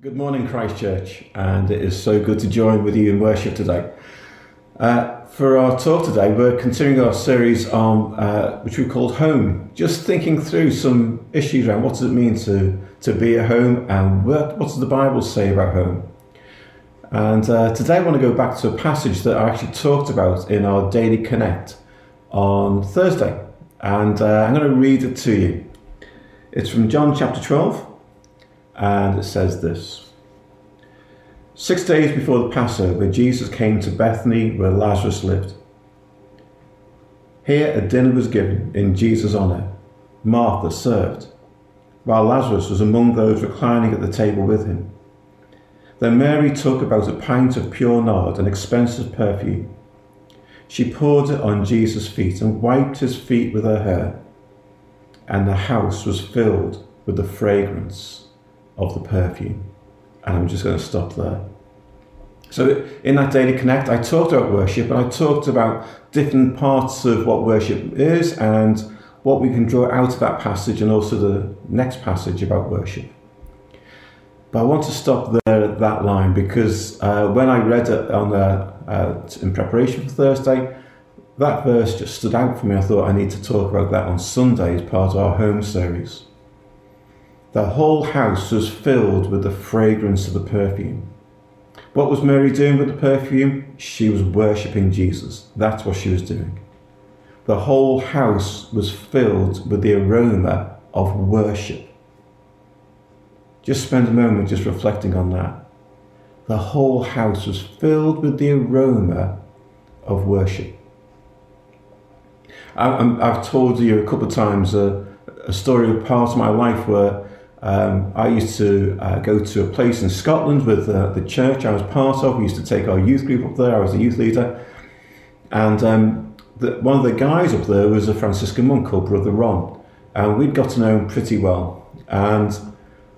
Good morning, Christchurch, and it is so good to join with you in worship today. Uh, for our talk today, we're continuing our series on uh, which we called Home, just thinking through some issues around what does it mean to, to be a home and what, what does the Bible say about home. And uh, today I want to go back to a passage that I actually talked about in our Daily Connect on Thursday, and uh, I'm going to read it to you. It's from John chapter 12 and it says this Six days before the Passover, Jesus came to Bethany where Lazarus lived. Here a dinner was given in Jesus' honour. Martha served, while Lazarus was among those reclining at the table with him. Then Mary took about a pint of pure nard, an expensive perfume. She poured it on Jesus' feet and wiped his feet with her hair, and the house was filled with the fragrance of the perfume. And I'm just going to stop there. So, in that Daily Connect, I talked about worship and I talked about different parts of what worship is and what we can draw out of that passage and also the next passage about worship. But I want to stop there at that line because uh, when I read it on the, uh, in preparation for Thursday, that verse just stood out for me. I thought I need to talk about that on Sunday as part of our home series. The whole house was filled with the fragrance of the perfume. What was Mary doing with the perfume? She was worshipping Jesus. That's what she was doing. The whole house was filled with the aroma of worship. Just spend a moment just reflecting on that. The whole house was filled with the aroma of worship. I, have told you a couple of times a, a story of part of my life where um, I used to uh, go to a place in Scotland with uh, the church I was part of. We used to take our youth group up there. I was the youth leader. And um, the, one of the guys up there was a Franciscan monk called Brother Ron. And we'd got to know him pretty well. And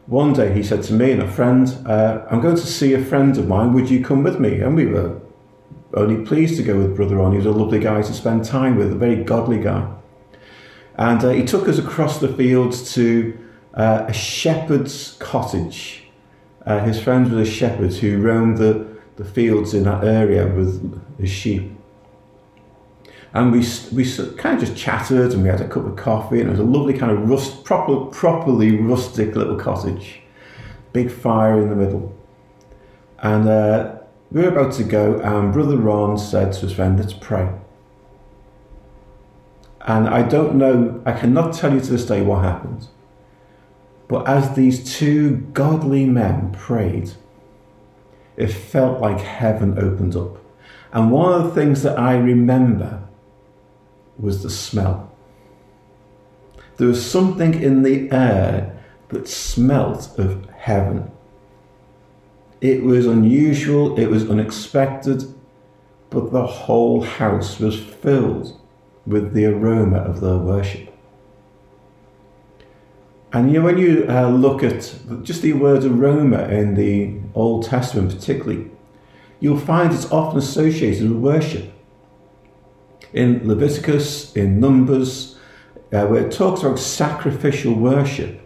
one day he said to me and a friend, uh, I'm going to see a friend of mine. Would you come with me? And we were only pleased to go with Brother Ron. He was a lovely guy to spend time with, a very godly guy. And uh, he took us across the fields to uh, a shepherd's cottage. Uh, his friends were the shepherds who roamed the, the fields in that area with his sheep. And we, we kind of just chatted and we had a cup of coffee and it was a lovely kind of rust, proper, properly rustic little cottage. Big fire in the middle. And uh, we were about to go and Brother Ron said to his friend, let's pray. And I don't know, I cannot tell you to this day what happened. But as these two godly men prayed, it felt like heaven opened up. And one of the things that I remember was the smell. There was something in the air that smelt of heaven. It was unusual, it was unexpected, but the whole house was filled with the aroma of their worship. And you know, when you uh, look at just the word aroma in the Old Testament, particularly, you'll find it's often associated with worship. In Leviticus, in Numbers, uh, where it talks about sacrificial worship,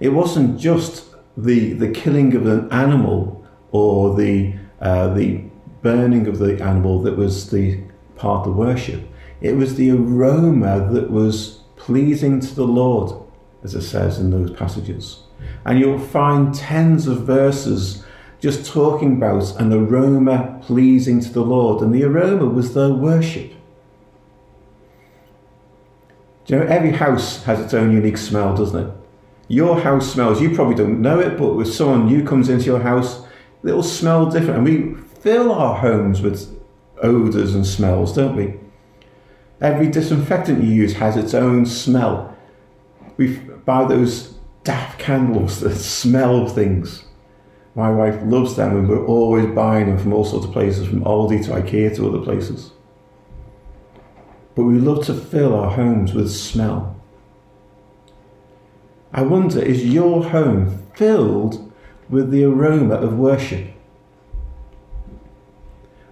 it wasn't just the, the killing of an animal or the, uh, the burning of the animal that was the part of the worship. It was the aroma that was pleasing to the Lord as it says in those passages. And you'll find tens of verses just talking about an aroma pleasing to the Lord, and the aroma was their worship. Do you know, every house has its own unique smell, doesn't it? Your house smells, you probably don't know it, but with someone new comes into your house, it'll smell different. And we fill our homes with odours and smells, don't we? Every disinfectant you use has its own smell we buy those daft candles that smell things. My wife loves them, and we're always buying them from all sorts of places, from Aldi to IKEA to other places. But we love to fill our homes with smell. I wonder, is your home filled with the aroma of worship?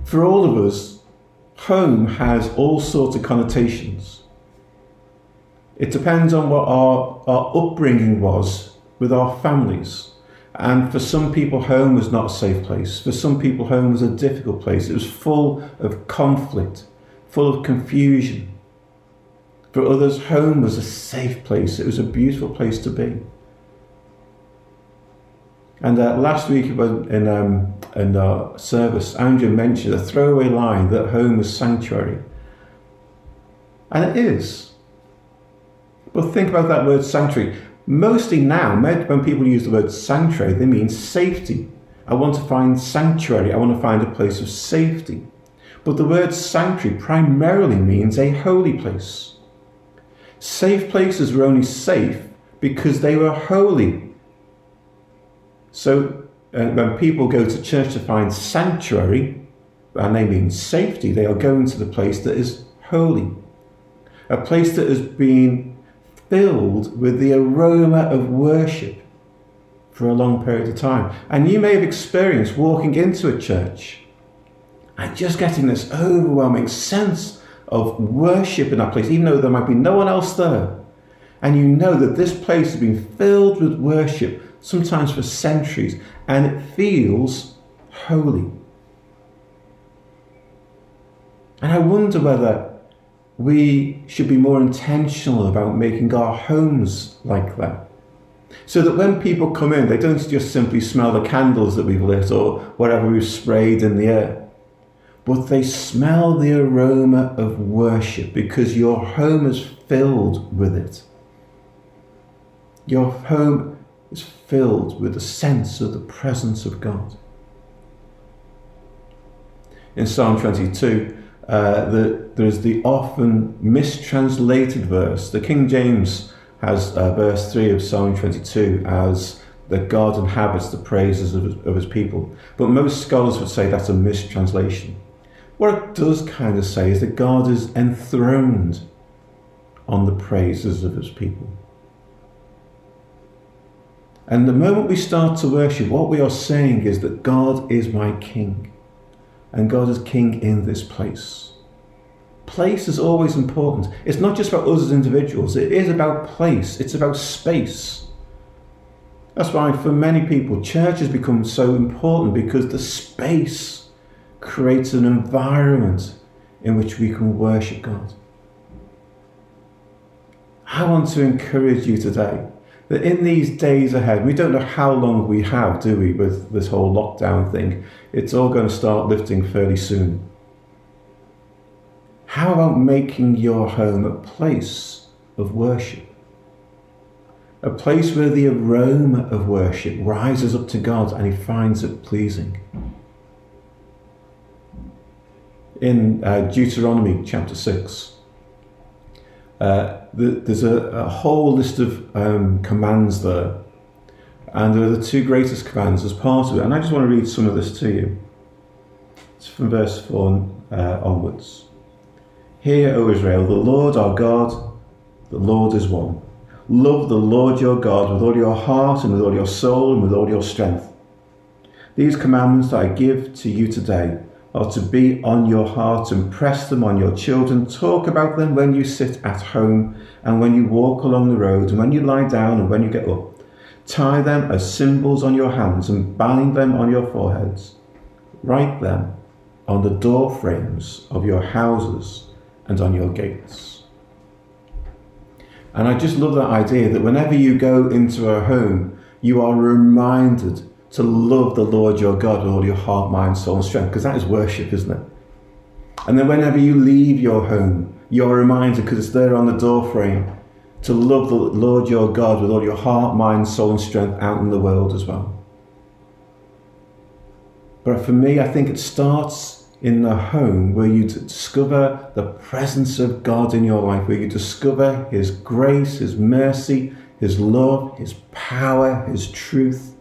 For all of us, home has all sorts of connotations. It depends on what our, our upbringing was with our families. And for some people, home was not a safe place. For some people, home was a difficult place. It was full of conflict, full of confusion. For others, home was a safe place. It was a beautiful place to be. And uh, last week in, um, in our service, Andrew mentioned a throwaway line that home was sanctuary. And it is. But think about that word sanctuary. Mostly now, when people use the word sanctuary, they mean safety. I want to find sanctuary. I want to find a place of safety. But the word sanctuary primarily means a holy place. Safe places were only safe because they were holy. So uh, when people go to church to find sanctuary, and they mean safety, they are going to the place that is holy. A place that has been filled with the aroma of worship for a long period of time. And you may have experienced walking into a church and just getting this overwhelming sense of worship in that place, even though there might be no one else there. And you know that this place has been filled with worship, sometimes for centuries, and it feels holy. And I wonder whether we should be more intentional about making our homes like that. So that when people come in, they don't just simply smell the candles that we've lit or whatever we've sprayed in the air, but they smell the aroma of worship because your home is filled with it. Your home is filled with the sense of the presence of God. In Psalm 22, uh, the, there's the often mistranslated verse. The King James has uh, verse 3 of Psalm 22 as that God inhabits the praises of of his people. But most scholars would say that's a mistranslation. What it does kind of say is that God is enthroned on the praises of his people. And the moment we start to worship, what we are saying is that God is my King and God is king in this place. Place is always important. It's not just about us as individuals, it is about place, it's about space. That's why, for many people, church has become so important because the space creates an environment in which we can worship God. I want to encourage you today that in these days ahead, we don't know how long we have, do we, with this whole lockdown thing. It's all going to start lifting fairly soon. How about making your home a place of worship? A place where the aroma of worship rises up to God and He finds it pleasing. In uh, Deuteronomy chapter 6, uh, the, there's a, a, whole list of um, commands there, and there are the two greatest commands as part of it. And I just want to read some of this to you. It's from verse 4 uh, onwards. Hear, O Israel, the Lord our God, the Lord is one. Love the Lord your God with all your heart and with all your soul and with all your strength. These commandments that I give to you today are to be on your heart and press them on your children. Talk about them when you sit at home and when you walk along the road and when you lie down and when you get up. Tie them as symbols on your hands and bind them on your foreheads. Write them on the door frames of your houses and on your gates. And I just love that idea that whenever you go into a home, you are reminded to love the Lord your God with all your heart, mind, soul, and strength, because that is worship, isn't it? And then whenever you leave your home, you're reminded, because it's there on the doorframe, to love the Lord your God with all your heart, mind, soul, and strength out in the world as well. But for me, I think it starts in the home where you discover the presence of God in your life, where you discover His grace, His mercy, His love, His power, His truth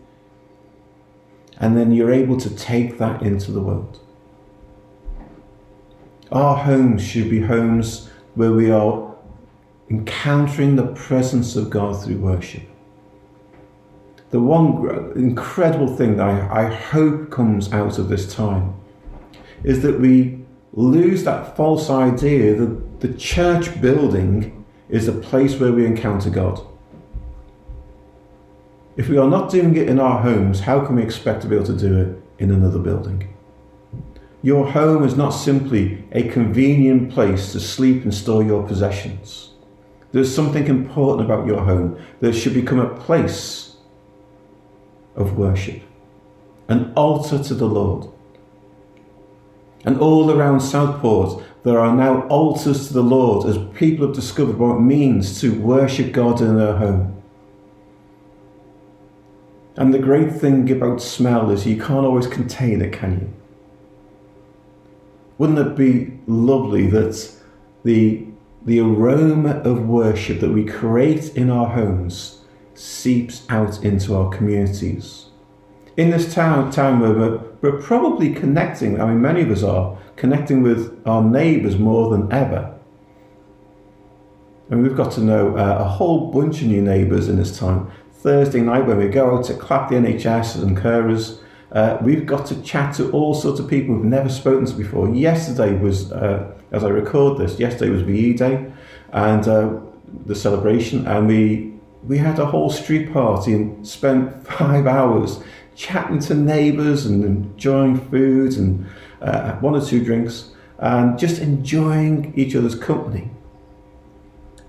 and then you're able to take that into the world. Our homes should be homes where we are encountering the presence of God through worship. The one incredible thing that I, I hope comes out of this time is that we lose that false idea that the church building is a place where we encounter God. If we are not doing it in our homes, how can we expect to be able to do it in another building? Your home is not simply a convenient place to sleep and store your possessions. There's something important about your home that should become a place of worship, an altar to the Lord. And all around Southport, there are now altars to the Lord as people have discovered what it means to worship God in their home. And the great thing about smell is you can't always contain it, can you? Wouldn't it be lovely that the, the aroma of worship that we create in our homes seeps out into our communities? In this town, town where we're, we're probably connecting, I mean, many of us are connecting with our neighbours more than ever. And we've got to know uh, a whole bunch of new neighbours in this time. Thursday night where we go out to clap the NHS and carers, uh, we've got to chat to all sorts of people we've never spoken to before. Yesterday was, uh, as I record this, yesterday was VE Day and uh, the celebration, and we we had a whole street party and spent five hours chatting to neighbours and enjoying food and uh, one or two drinks and just enjoying each other's company.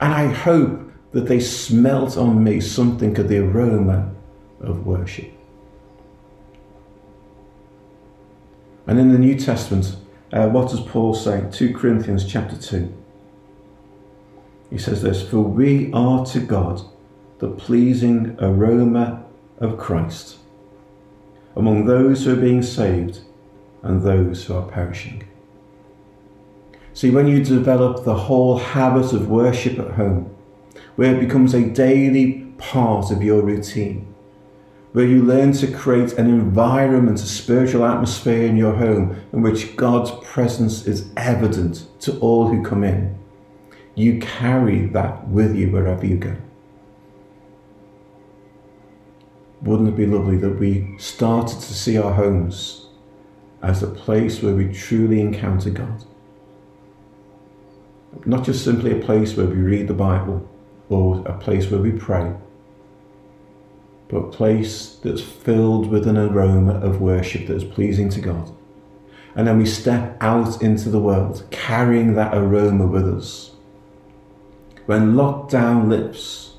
And I hope that they smelt on me something of the aroma of worship. And in the New Testament, uh, what does Paul say? 2 Corinthians chapter 2. He says this For we are to God the pleasing aroma of Christ among those who are being saved and those who are perishing. See, when you develop the whole habit of worship at home, where it becomes a daily part of your routine, where you learn to create an environment, a spiritual atmosphere in your home in which God's presence is evident to all who come in. You carry that with you wherever you go. Wouldn't it be lovely that we started to see our homes as a place where we truly encounter God? Not just simply a place where we read the Bible or a place where we pray but a place that's filled with an aroma of worship that is pleasing to God. And then we step out into the world carrying that aroma with us. When lockdown lifts,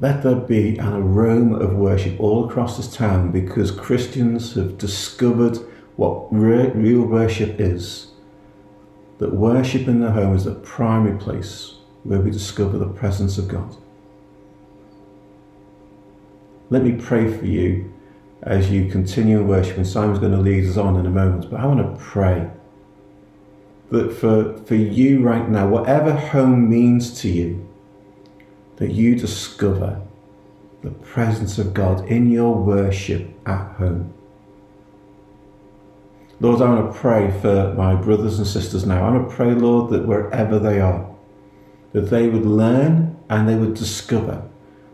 let there be an aroma of worship all across this town because Christians have discovered what real worship is. That worship in the home is the primary place where we discover the presence of God. Let me pray for you as you continue in worship, and Simon's going to lead us on in a moment. But I want to pray that for, for you right now, whatever home means to you, that you discover the presence of God in your worship at home. Lord, I want to pray for my brothers and sisters now. I want to pray, Lord, that wherever they are, that they would learn and they would discover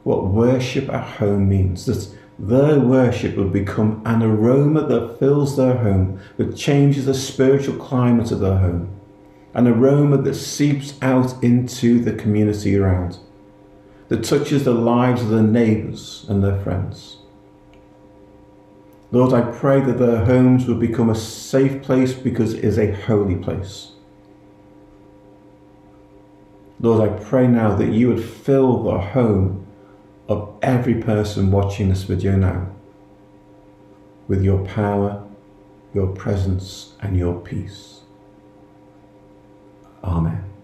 what worship at home means, that their worship would become an aroma that fills their home, that changes the spiritual climate of their home, an aroma that seeps out into the community around, that touches the lives of their neighbours and their friends. Lord, I pray that their homes will become a safe place because it is a holy place. Lord, I pray now that you would fill the home of every person watching this video now with your power, your presence, and your peace. Amen.